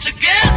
together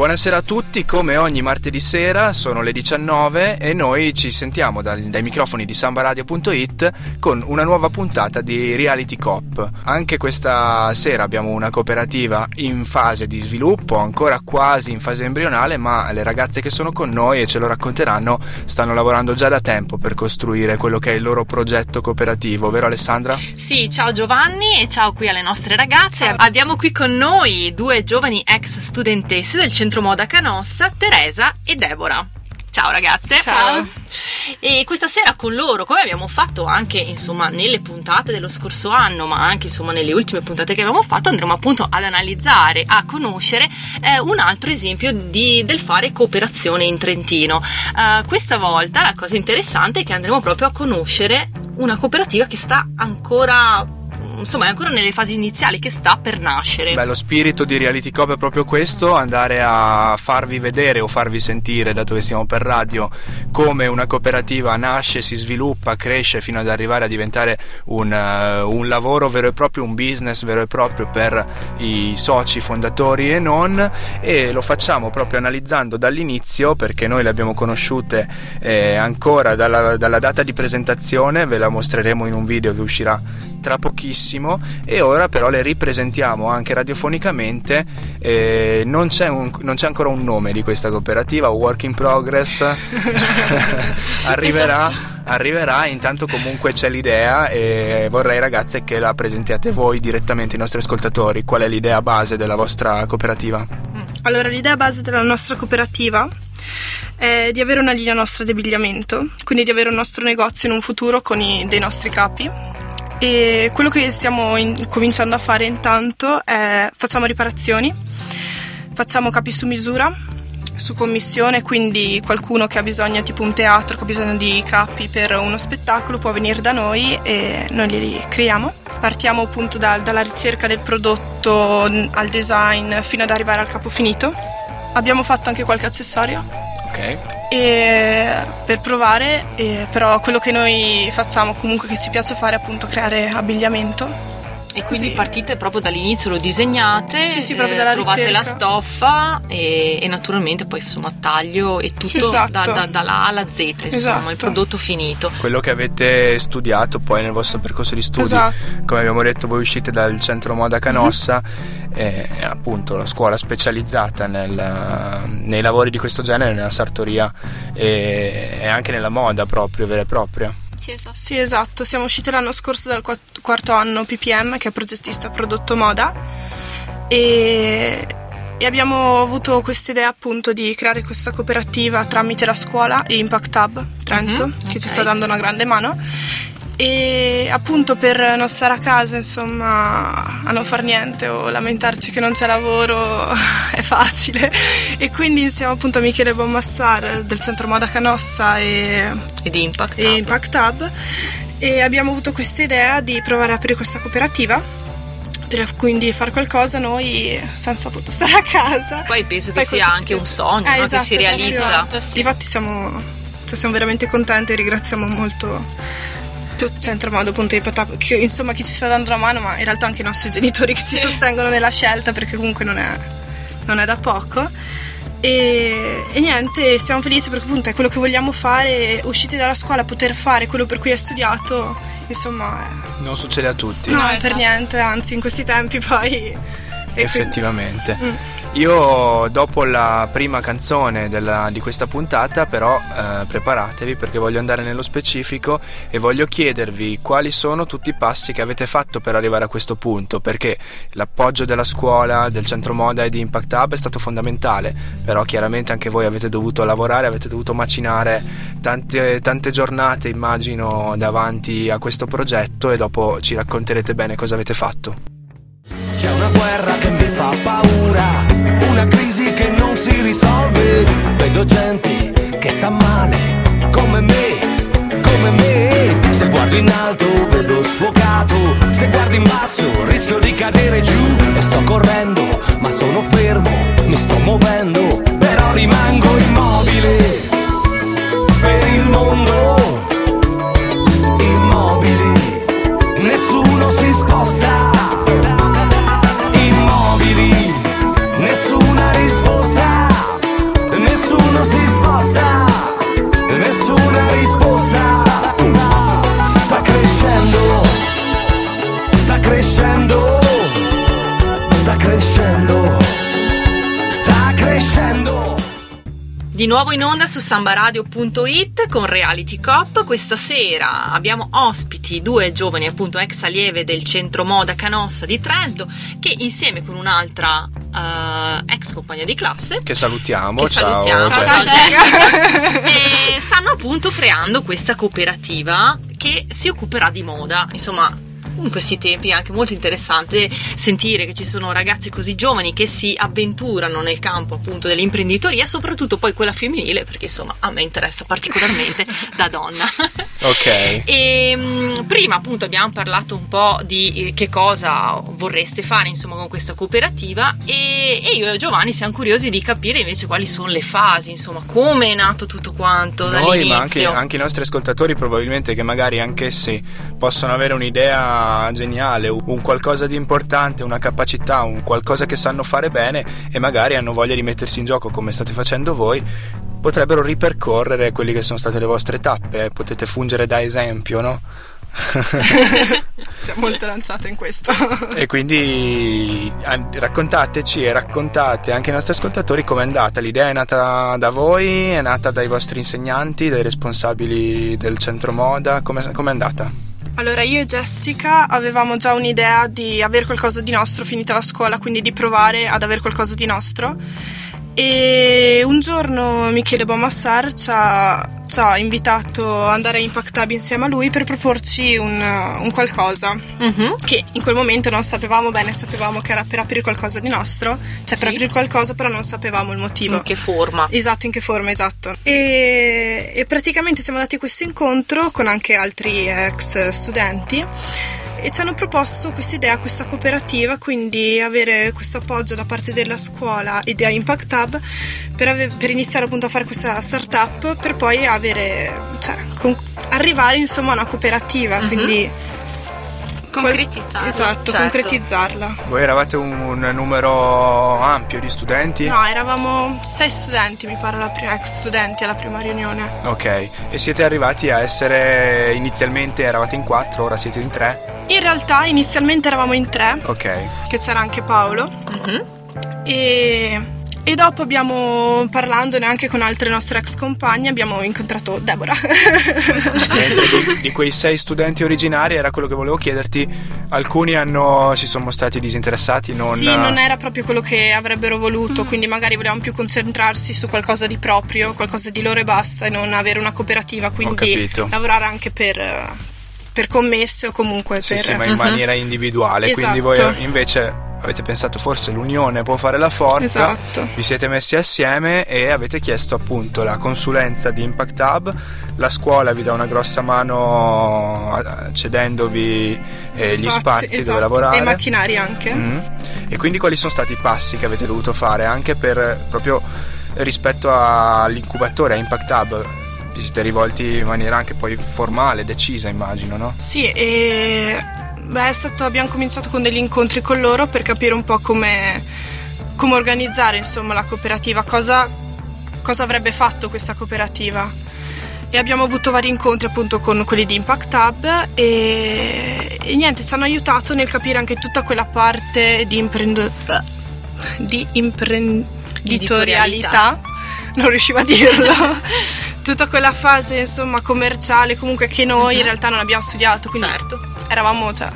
Buonasera a tutti, come ogni martedì sera sono le 19 e noi ci sentiamo dal- dai microfoni di sambaradio.it con una nuova puntata di Reality Cop. Anche questa sera abbiamo una cooperativa in fase di sviluppo, ancora quasi in fase embrionale, ma le ragazze che sono con noi e ce lo racconteranno stanno lavorando già da tempo per costruire quello che è il loro progetto cooperativo, vero Alessandra? Sì, ciao Giovanni e ciao qui alle nostre ragazze. Abbiamo qui con noi due giovani ex studentesse del centro moda Canossa, Teresa e Deborah. Ciao ragazze. Ciao. E questa sera con loro, come abbiamo fatto anche insomma nelle puntate dello scorso anno, ma anche insomma nelle ultime puntate che abbiamo fatto, andremo appunto ad analizzare, a conoscere eh, un altro esempio di- del fare cooperazione in Trentino. Eh, questa volta la cosa interessante è che andremo proprio a conoscere una cooperativa che sta ancora insomma è ancora nelle fasi iniziali che sta per nascere. Beh, lo spirito di Reality Cop è proprio questo, andare a farvi vedere o farvi sentire, dato che siamo per radio, come una cooperativa nasce, si sviluppa, cresce fino ad arrivare a diventare un, eh, un lavoro vero e proprio, un business vero e proprio per i soci, fondatori e non, e lo facciamo proprio analizzando dall'inizio, perché noi le abbiamo conosciute eh, ancora dalla, dalla data di presentazione, ve la mostreremo in un video che uscirà tra pochissimo e ora però le ripresentiamo anche radiofonicamente eh, non, c'è un- non c'è ancora un nome di questa cooperativa work in progress. Arriverà arriverà intanto comunque c'è l'idea e vorrei ragazze che la presentiate voi direttamente ai nostri ascoltatori. Qual è l'idea base della vostra cooperativa? Allora, l'idea base della nostra cooperativa è di avere una linea nostra di abbigliamento, quindi di avere un nostro negozio in un futuro con i- dei nostri capi. E quello che stiamo in- cominciando a fare intanto è facciamo riparazioni, facciamo capi su misura, su commissione, quindi qualcuno che ha bisogno, tipo un teatro che ha bisogno di capi per uno spettacolo può venire da noi e noi li creiamo. Partiamo appunto dal- dalla ricerca del prodotto al design fino ad arrivare al capo finito. Abbiamo fatto anche qualche accessorio ok e per provare, e però quello che noi facciamo comunque che ci piace fare è appunto creare abbiesabbiamento. E quindi Sì. partite proprio dall'inizio, lo disegnate, Sì, sì, proprio eh, dalla trovate ricerca. la stoffa e, e naturalmente poi insomma taglio e tutto Sì, esatto. da, da- dalla A alla Z, insomma, Esatto. il prodotto finito. quello che avete studiato poi nel vostro percorso di studi Esatto. come abbiamo detto voi uscite dal centro moda Canossa e appunto la scuola specializzata nel- nei lavori di questo genere nella sartoria e, e anche nella moda proprio vera e propria Sì, esatto. Sì, esatto, siamo usciti l'anno scorso dal quarto anno PPM, che è progettista prodotto moda, e, e abbiamo avuto questa idea appunto di creare questa cooperativa tramite la scuola e Impact Hub Trento, Mhm, che ci ok. sta dando una grande mano. E appunto per non stare a casa, insomma, a non far niente o lamentarci che non c'è lavoro è facile. E quindi insieme appunto a Michele Bommassar del centro Moda Canossa e Ed Impact. e Impact Hub e abbiamo avuto questa idea di provare a aprire questa cooperativa per quindi fare qualcosa noi senza appunto stare a casa. Poi penso che Fai sia anche un sogno piace. no? Eh, esatto, che si realizza. proprio. Sì. Infatti siamo, cioè, siamo veramente contenti e ringraziamo molto tutto il centro modo appunto Impact Hub, che, insomma chi ci sta dando la mano ma in realtà anche i nostri genitori che ci sostengono nella scelta perché comunque non è, non è da poco. E, e niente, siamo felici perché appunto è quello che vogliamo fare, usciti dalla scuola, poter fare quello per cui hai studiato, insomma, eh, non succede a tutti no, No, per esatto. niente, anzi in questi tempi poi... e quindi- effettivamente Mm. Io dopo la prima canzone della- di questa puntata però eh, preparatevi perché voglio andare nello specifico e voglio chiedervi quali sono tutti i passi che avete fatto per arrivare a questo punto perché l'appoggio della scuola del centro moda e di Impact Hub è stato fondamentale. Però chiaramente anche voi avete dovuto lavorare avete dovuto macinare tante, tante giornate immagino davanti a questo progetto e dopo ci racconterete bene cosa avete fatto. C'è una guerra che mi fa paura, una crisi che non si risolve. Vedo gente che sta male, come me, come me. Se guardo in alto vedo sfocato, se guardo in basso rischio di cadere giù. E sto correndo, ma sono fermo, mi sto muovendo, però rimango nuovo in onda su sambaradio.it con Reality Cop. Questa sera abbiamo ospiti due giovani appunto ex allieve del centro moda Canossa di Trento che insieme con un'altra eh, ex compagna di classe Che salutiamo. che ciao. salutiamo, Jess. ciao, Jessica. e stanno appunto creando questa cooperativa che si occuperà di moda. Insomma, in questi tempi è anche molto interessante sentire che ci sono ragazzi così giovani che si avventurano nel campo appunto dell'imprenditoria, soprattutto poi quella femminile, perché insomma a me interessa particolarmente da donna. Ok. E mh, prima appunto abbiamo parlato un po' di eh, che cosa vorreste fare insomma con questa cooperativa e, e io e Giovanni siamo curiosi di capire invece quali sono le fasi, insomma come è nato tutto quanto Noi, dall'inizio. ma anche, anche i nostri ascoltatori, probabilmente che magari anch'essi possono avere un'idea geniale, un qualcosa di importante, una capacità, un qualcosa che sanno fare bene e magari hanno voglia di mettersi in gioco come state facendo voi, potrebbero ripercorrere quelle che sono state le vostre tappe, eh, potete fungere da esempio, no? Siamo molto lanciate in questo. E quindi raccontateci e raccontate anche ai nostri ascoltatori com'è andata. L'idea è nata da voi, è nata dai vostri insegnanti, dai responsabili del centro moda, com'è, com'è andata? Allora, io e Jessica avevamo già un'idea di avere qualcosa di nostro finita la scuola, quindi di provare ad avere qualcosa di nostro. E un giorno Michele Bomassar ci ha, ci ha invitato ad andare a Impact Hub insieme a lui per proporci un, un qualcosa Mhm. che in quel momento non sapevamo bene, sapevamo che era per aprire qualcosa di nostro, cioè per Sì. aprire qualcosa però non sapevamo il motivo. In che forma? Esatto, in che forma, esatto. E, e praticamente siamo andati a questo incontro con anche altri ex studenti e ci hanno proposto questa idea, questa cooperativa, quindi avere questo appoggio da parte della scuola e da Impact Hub per, ave- per iniziare appunto a fare questa startup per poi avere, cioè, con- arrivare insomma a una cooperativa, Mhm. quindi Concretizzarla. esatto, certo. concretizzarla. Voi eravate un numero ampio di studenti? No, eravamo sei studenti, mi pare, la prima, ex studenti alla prima riunione. Ok, e siete arrivati a essere inizialmente eravate in quattro, ora siete in tre? In realtà inizialmente eravamo in tre, Ok. che c'era anche Paolo, Mhm. e, e dopo abbiamo, parlandone anche con altre nostre ex compagne, abbiamo incontrato Deborah. Di, di quei sei studenti originari era quello che volevo chiederti, alcuni hanno, si sono mostrati disinteressati, non... sì, non era proprio quello che avrebbero voluto, quindi magari volevano più concentrarsi su qualcosa di proprio, qualcosa di loro e basta, e non avere una cooperativa, quindi lavorare anche per, eh, per commesse o comunque Sì, per... sì, ma in maniera individuale, quindi voi Esatto. invece avete pensato forse l'unione può fare la forza, Esatto. vi siete messi assieme e avete chiesto appunto la consulenza di Impact Hub, la scuola vi dà una grossa mano cedendovi eh, gli spazi esatto, dove lavorare. E i macchinari anche. Mm. E quindi quali sono stati i passi che avete dovuto fare anche per proprio rispetto all'incubatore, a Impact Hub? Vi siete rivolti in maniera anche poi formale, decisa, immagino, no? Sì, e beh, stato- abbiamo cominciato con degli incontri con loro per capire un po' come, come organizzare insomma, la cooperativa, cosa, cosa avrebbe fatto questa cooperativa. E abbiamo avuto vari incontri appunto con quelli di Impact Hub e, e niente, ci hanno aiutato nel capire anche tutta quella parte di, imprendo- di imprenditorialità, non riuscivo a dirlo, tutta quella fase insomma commerciale comunque che noi in realtà non abbiamo studiato, quindi Certo. Eravamo, cioè,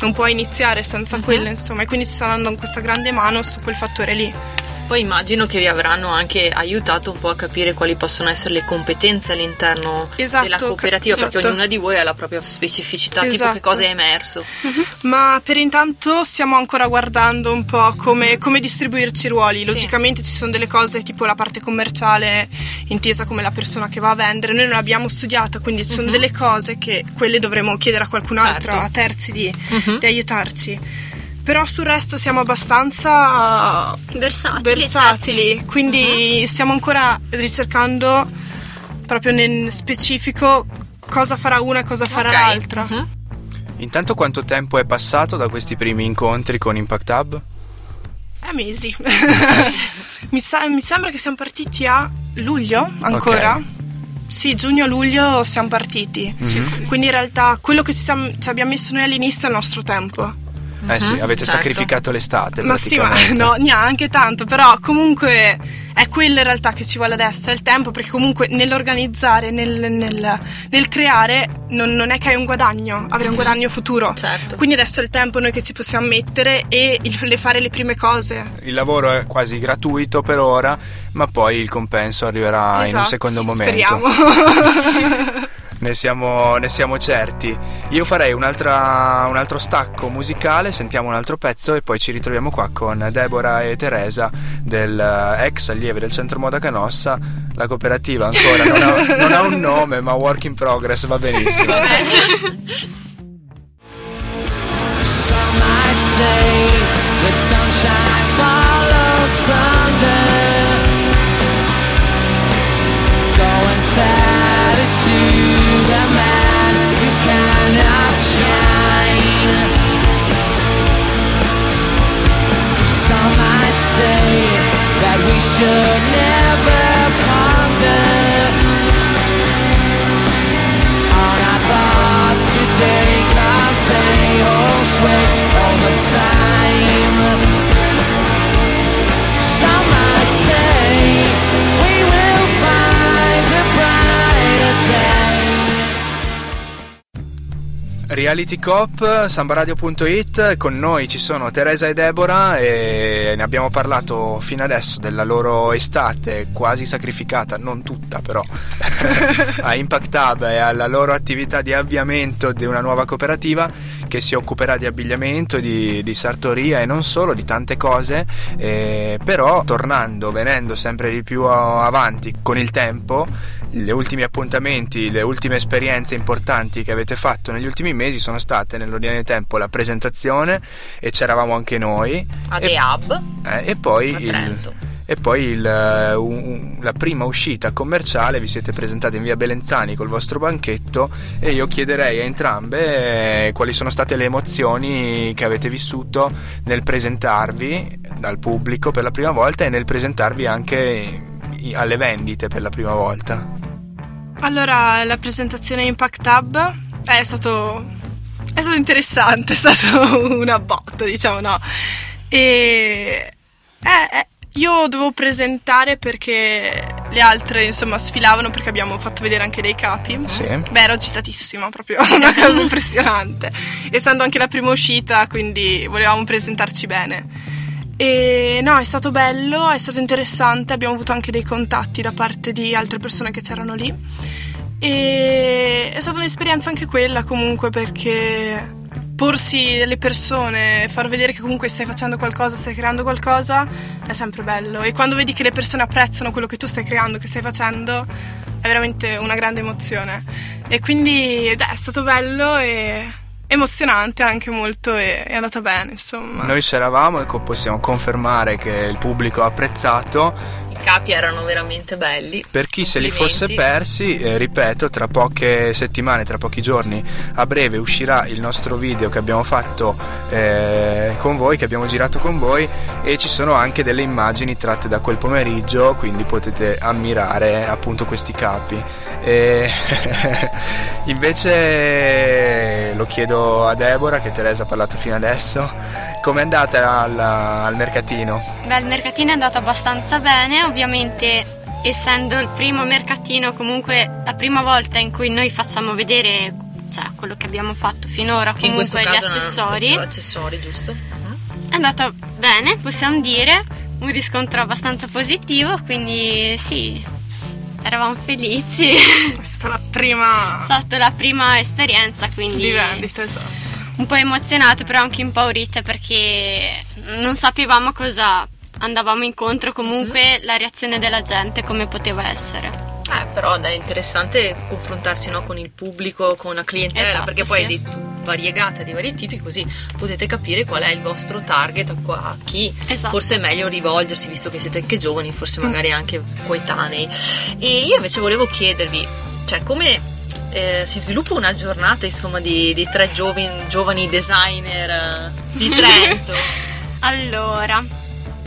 non puoi iniziare senza Mhm. quello, insomma, e quindi ci stanno dando questa grande mano su quel fattore lì. Poi immagino che vi avranno anche aiutato un po' a capire quali possono essere le competenze all'interno Esatto, della cooperativa, esatto. perché ognuna di voi ha la propria specificità, tipo Esatto. che cosa è emerso. Ma per intanto stiamo ancora guardando un po' come, come distribuirci i ruoli. Sì. Logicamente ci sono delle cose tipo la parte commerciale intesa come la persona che va a vendere. Noi non l'abbiamo studiata, quindi ci sono Mhm. delle cose che quelle dovremo chiedere a qualcun altro, Certo. a terzi di, Mhm. di aiutarci. però sul resto siamo abbastanza Versatili. versatili, quindi stiamo ancora ricercando proprio nel specifico cosa farà una e cosa farà Ok. l'altra. Mhm. Intanto quanto tempo è passato da questi primi incontri con Impact Hub? Eh, mesi. mi, sa- mi sembra che siamo partiti a luglio ancora. Ok. Sì, giugno-luglio siamo partiti. Mhm. Quindi in realtà quello che ci, siamo- ci abbiamo messo noi all'inizio è il nostro tempo. Eh sì, Mhm, avete certo. sacrificato l'estate. Ma sì, ma no, neanche tanto, però comunque è quello in realtà che ci vuole adesso, è il tempo, perché comunque nell'organizzare, nel, nel- nel creare, non, non è che hai un guadagno, avrai un guadagno futuro. Certo. Quindi adesso è il tempo noi che ci possiamo mettere e il- le fare le prime cose. Il lavoro è quasi gratuito per ora, ma poi il compenso arriverà in un Esatto, secondo sì, momento. Speriamo. Ne siamo, ne siamo certi. Io farei un'altra- un altro stacco musicale, sentiamo un altro pezzo e poi ci ritroviamo qua con Deborah e Teresa del eh, ex allieve del centro Moda Canossa. La cooperativa ancora non ha, non ha un nome, ma work in progress va benissimo. Some might say that sunshine follows should never ponder on our thoughts today Cause they all time Reality Cop, sambaradio.it, con noi ci sono Teresa e Deborah e ne abbiamo parlato fino adesso della loro estate quasi sacrificata, non tutta però, a Impact Hub e alla loro attività di avviamento di una nuova cooperativa che si occuperà di abbigliamento, di, di sartoria e non solo, di tante cose, eh, però tornando, venendo sempre di più avanti con il tempo, gli ultimi appuntamenti, le ultime esperienze importanti che avete fatto negli ultimi mesi sono state nell'ordine del tempo la presentazione e c'eravamo anche noi A e, The Hub. eh, e poi, il, Trento. E poi il, eh, un- la prima uscita commerciale vi siete presentati in via Belenzani col vostro banchetto e io chiederei a entrambe eh, quali sono state le emozioni che avete vissuto nel presentarvi dal pubblico per la prima volta e nel presentarvi anche alle vendite per la prima volta. Allora, la presentazione Impact Hub è stato, è stato interessante, è stato una botta, diciamo, no? E eh, eh, io dovevo presentare perché le altre, insomma, sfilavano perché abbiamo fatto vedere anche dei capi. Sì. Beh, ero agitatissima, proprio una cosa impressionante. Essendo anche la prima uscita, quindi volevamo presentarci bene. E no, è stato bello, è stato interessante, abbiamo avuto anche dei contatti da parte di altre persone che c'erano lì. E è stata un'esperienza anche quella comunque perché porsi delle persone, far vedere che comunque stai facendo qualcosa, stai creando qualcosa, è sempre bello. E quando vedi che le persone apprezzano quello che tu stai creando, che stai facendo, è veramente una grande emozione. E quindi è stato bello e emozionante anche molto e è andata bene, insomma. Noi c'eravamo e possiamo confermare che il pubblico ha apprezzato. Capi erano veramente belli. Per chi se li fosse persi, eh, ripeto, tra poche settimane, tra pochi giorni, a breve uscirà il nostro video che abbiamo fatto eh, con voi, che abbiamo girato con voi e ci sono anche delle immagini tratte da quel pomeriggio, quindi potete ammirare appunto questi capi. E invece lo chiedo a Deborah, che Teresa ha parlato fino adesso, com'è andata al, al mercatino? Beh, il mercatino è andato abbastanza bene, ovviamente essendo il primo mercatino, comunque la prima volta in cui noi facciamo vedere cioè, quello che abbiamo fatto finora, Che comunque gli accessori, erano accessori, giusto? è andato bene, possiamo dire, un riscontro abbastanza positivo, quindi sì, eravamo felici. È stata la prima È stata la prima esperienza, quindi di vendita, esatto. Un po' emozionate, però anche impaurite perché non sapevamo cosa andavamo incontro, comunque la reazione della gente come poteva essere. Eh, però è interessante confrontarsi no, con il pubblico, con la clientela, Esatto, perché poi sì. hai detto, variegata di vari tipi, così potete capire qual è il vostro target, a qua- a chi Esatto. forse è meglio rivolgersi, visto che siete anche giovani, forse magari anche coetanei. E io invece volevo chiedervi, cioè come eh, si sviluppa una giornata insomma di, di tre giovani, giovani designer eh, di Trento? Allora,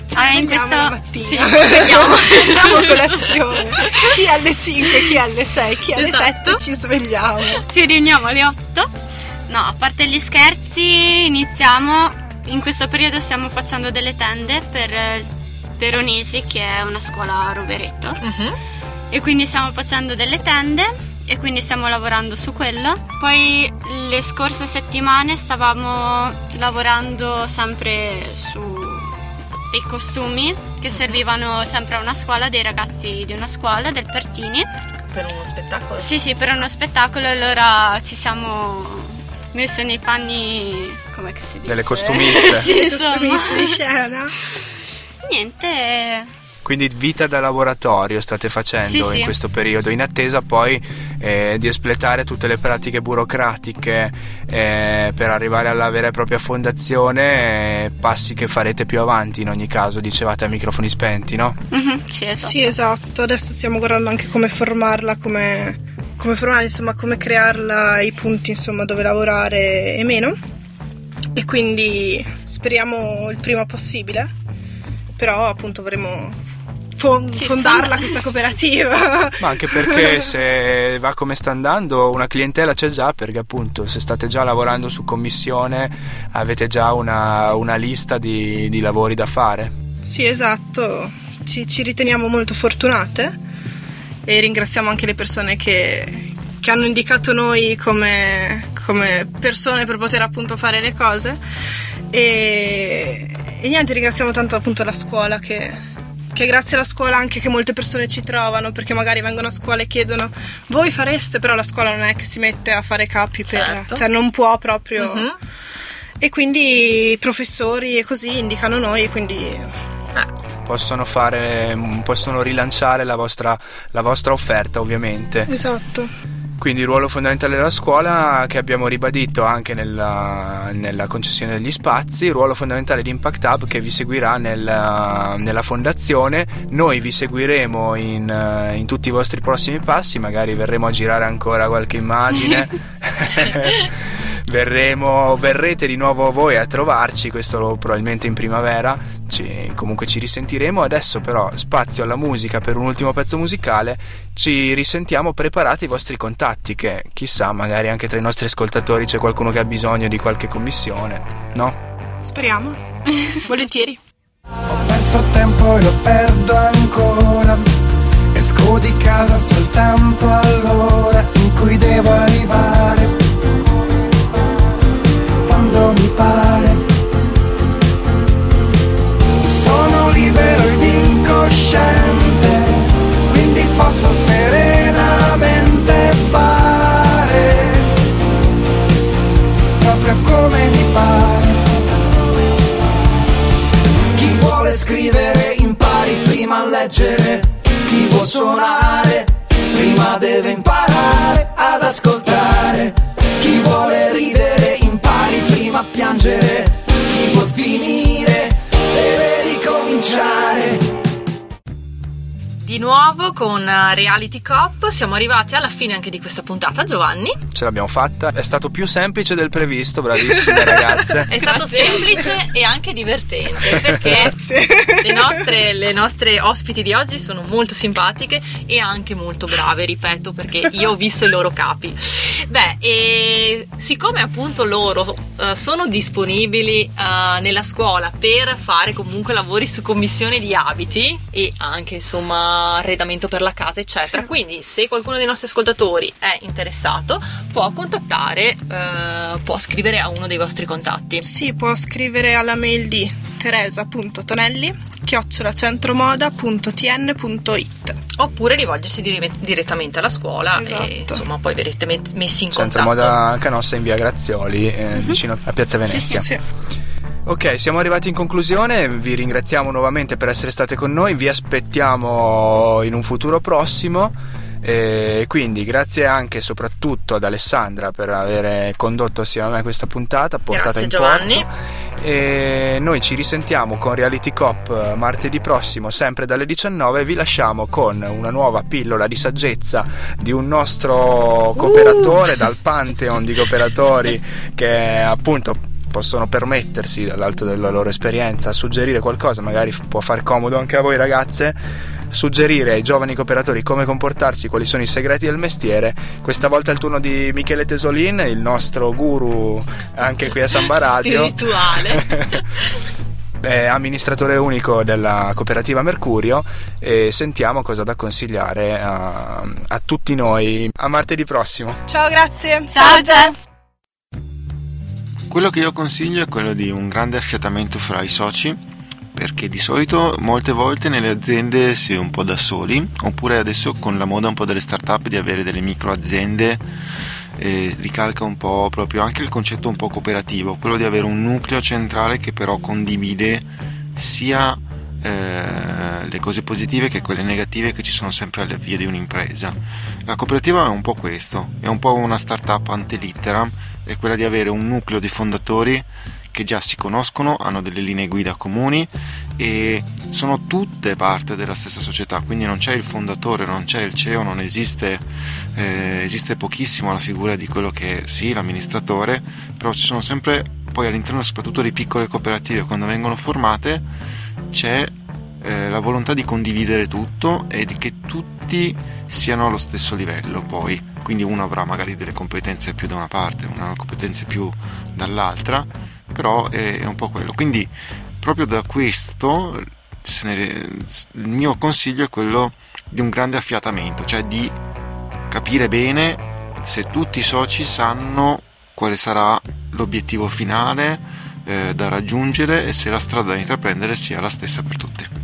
Ci ah, in la mattina. Sì, ci svegliamo. Facciamo colazione. Chi alle 5, chi alle 6, chi alle Esatto. 7 ci svegliamo. ci riuniamo alle 8. No, a parte gli scherzi, iniziamo. In questo periodo stiamo facendo delle tende per eh, Veronesi, che è una scuola a Rovereto. Mhm. E quindi stiamo facendo delle tende e quindi stiamo lavorando su quello. Poi le scorse settimane stavamo lavorando sempre su dei costumi che servivano sempre a una scuola, dei ragazzi di una scuola, del Pertini. Per uno spettacolo? Sì, sì, per uno spettacolo allora ci siamo messi nei panni, come che si dice? Delle costumiste. sì, insomma. Costumiste di scena. Niente, Quindi vita da laboratorio state facendo Sì, sì. in questo periodo, in attesa poi eh, di espletare tutte le pratiche burocratiche eh, per arrivare alla vera e propria fondazione, eh, passi che farete più avanti in ogni caso, dicevate a microfoni spenti, no? Mhm, sì, esatto. Sì, esatto. Adesso stiamo guardando anche come formarla, come, come formarla, insomma, come crearla, i punti, insomma, dove lavorare e meno. E quindi speriamo il prima possibile. Però appunto vorremmo fon- Sì, fondarla fonda- questa cooperativa. Ma anche perché se va come sta andando una clientela c'è già perché appunto se state già lavorando su commissione avete già una, una lista di, di lavori da fare. Sì, esatto, ci, ci riteniamo molto fortunate e ringraziamo anche le persone che, che hanno indicato noi come, come persone per poter appunto fare le cose e, e niente, ringraziamo tanto appunto la scuola che, che grazie alla scuola anche che molte persone ci trovano perché magari vengono a scuola e chiedono voi fareste però la scuola non è che si mette a fare capi per Certo. cioè non può proprio Mhm. e quindi i professori e così indicano noi e quindi Possono, fare, possono rilanciare la vostra, la vostra offerta ovviamente. esatto Quindi il ruolo fondamentale della scuola che abbiamo ribadito anche nella, nella concessione degli spazi, il ruolo fondamentale di Impact Hub che vi seguirà nella, nella fondazione, noi vi seguiremo in, in tutti i vostri prossimi passi, magari verremo a girare ancora qualche immagine, verremo, verrete di nuovo voi a trovarci, questo probabilmente in primavera, ci- comunque ci risentiremo, adesso però spazio alla musica per un ultimo pezzo musicale, ci risentiamo preparati i vostri contatti che chissà magari anche tra i nostri ascoltatori c'è qualcuno che ha bisogno di qualche commissione, no? Speriamo. Volentieri. Ho perso tempo e lo perdo ancora. Esco di casa soltanto all'ora in cui devo arrivare. Reality Cop siamo arrivati alla fine anche di questa puntata, Giovanni. Ce l'abbiamo fatta, è stato più semplice del previsto, bravissime ragazze. È stato Grazie. semplice e anche divertente perché le nostre, le nostre ospiti di oggi sono molto simpatiche e anche molto brave, ripeto, perché io ho visto i loro capi. Beh, e siccome appunto loro eh, sono disponibili eh, nella scuola per fare comunque lavori su commissione di abiti e anche insomma arredamento per la casa, eccetera. Sì. Quindi se qualcuno dei nostri ascoltatori è interessato, può contattare, eh, può scrivere a uno dei vostri contatti. Sì, può scrivere alla mail di teresa.tonelli chiocciolacentromoda.tn.it Oppure rivolgersi dire- direttamente alla scuola e Esatto. insomma poi verrete met- messi in Centro contatto. Moda Canossa in via Grazioli, eh, vicino a Piazza Venezia. Sì, Ok, siamo arrivati in conclusione, vi ringraziamo nuovamente per essere state con noi, vi aspettiamo in un futuro prossimo. E quindi grazie anche e soprattutto ad Alessandra per aver condotto assieme a me questa puntata, portata Grazie, in Giovanni. porto. E noi ci risentiamo con Reality Cop martedì prossimo, sempre dalle 19. Vi lasciamo con una nuova pillola di saggezza di un nostro cooperatore dal Pantheon di cooperatori che appunto possono permettersi dall'alto della loro esperienza suggerire qualcosa, magari può far comodo anche a voi ragazze, suggerire ai giovani cooperatori come comportarsi, quali sono i segreti del mestiere. Questa volta è il turno di Michele Tesolin, il nostro guru anche qui a Samba Radio. Spirituale. È amministratore unico della cooperativa Mercurio e sentiamo cosa da consigliare a, a tutti noi. A martedì prossimo. Ciao, grazie. Ciao, Ge! Quello che io consiglio è quello di un grande affiatamento fra i soci, perché di solito molte volte nelle aziende si è un po' da soli, oppure adesso con la moda un po' delle start-up di avere delle micro aziende eh, ricalca un po' proprio anche il concetto un po' cooperativo, quello di avere un nucleo centrale che però condivide sia eh, le cose positive che quelle negative che ci sono sempre alle vie di un'impresa. La cooperativa è un po' questo, è un po' una start-up ante litteram, è quella di avere un nucleo di fondatori che già si conoscono, hanno delle linee guida comuni e sono tutte parte della stessa società, quindi non c'è il fondatore, non c'è il CEO, non esiste, eh, esiste pochissimo la figura di quello che sì, l'amministratore, però ci sono sempre poi all'interno soprattutto di piccole cooperative quando vengono formate c'è eh, la volontà di condividere tutto e di che tutti siano allo stesso livello poi quindi uno avrà magari delle competenze più da una parte una competenze più dall'altra però è, è un po' quello quindi proprio da questo ne- il mio consiglio è quello di un grande affiatamento cioè di capire bene se tutti i soci sanno quale sarà l'obiettivo finale eh, da raggiungere e se la strada da intraprendere sia la stessa per tutti.